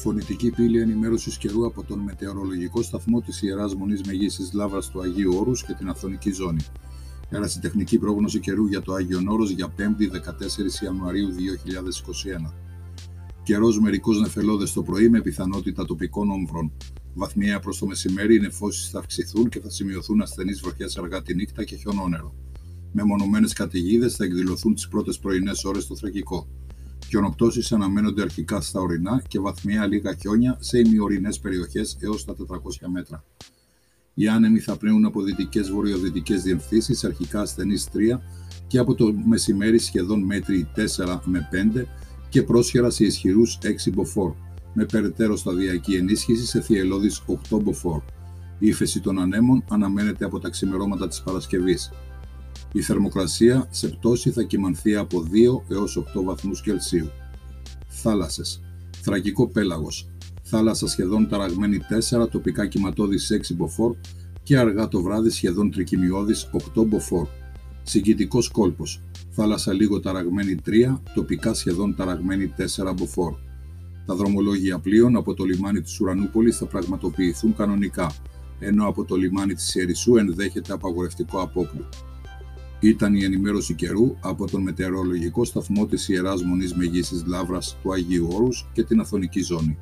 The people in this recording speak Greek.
Φωνητική πύλη ενημέρωσης καιρού από τον μετεωρολογικό σταθμό της Ιεράς Μονής Μεγίσης Λάβρα του Αγίου Όρους και την Αθωνική Ζώνη. τεχνική πρόγνωση καιρού για το Άγιο Όρος για 5η 14 Ιανουαρίου 2021. Καιρός μερικώ νεφελώδες το πρωί με πιθανότητα τοπικών όμβρων. Βαθμιαία προς το μεσημέρι οι νεφώσεις θα αυξηθούν και θα σημειωθούν ασθενείς βροχές αργά τη νύχτα και χιονόνερο. Μεμονωμένες καταιγίδες θα εκδηλωθούν τις πρώτες πρωινές ώρες στο Θρακικό. Χιονοπτώσεις αναμένονται αρχικά στα ορεινά και βαθμιαία λίγα χιόνια σε ημιορεινές περιοχές έως τα 400 μέτρα. Οι άνεμοι θα πνέουν από δυτικές βορειοδυτικές διευθύνσεις, αρχικά ασθενείς 3 και από το μεσημέρι σχεδόν μέτρη 4 με 5 και πρόσχερα σε ισχυρούς 6 μποφόρ, με περαιτέρω σταδιακή ενίσχυση σε θυελώδεις 8 μποφόρ. Η ύφεση των ανέμων αναμένεται από τα ξημερώματα της Παρασκευής. Η θερμοκρασία σε πτώση θα κυμανθεί από 2 έως 8 βαθμούς Κελσίου. Θάλασσες. Θρακικό πέλαγος. Θάλασσα σχεδόν ταραγμένη 4, τοπικά κυματώδης 6 μποφόρ και αργά το βράδυ σχεδόν τρικυμιώδης 8 μποφόρ. Συγκητικός κόλπος. Θάλασσα λίγο ταραγμένη 3, τοπικά σχεδόν ταραγμένη 4 μποφόρ. Τα δρομολόγια πλοίων από το λιμάνι της Ουρανούπολης θα πραγματοποιηθούν κανονικά, ενώ από το λιμάνι της Ιερισσού ενδέχεται απαγορευτικό απόπλου. Ήταν η ενημέρωση καιρού από τον μετεωρολογικό σταθμό της Ιεράς Μονής Μεγίσης Λάβρας του Αγίου Όρους και την Αθωνική Ζώνη.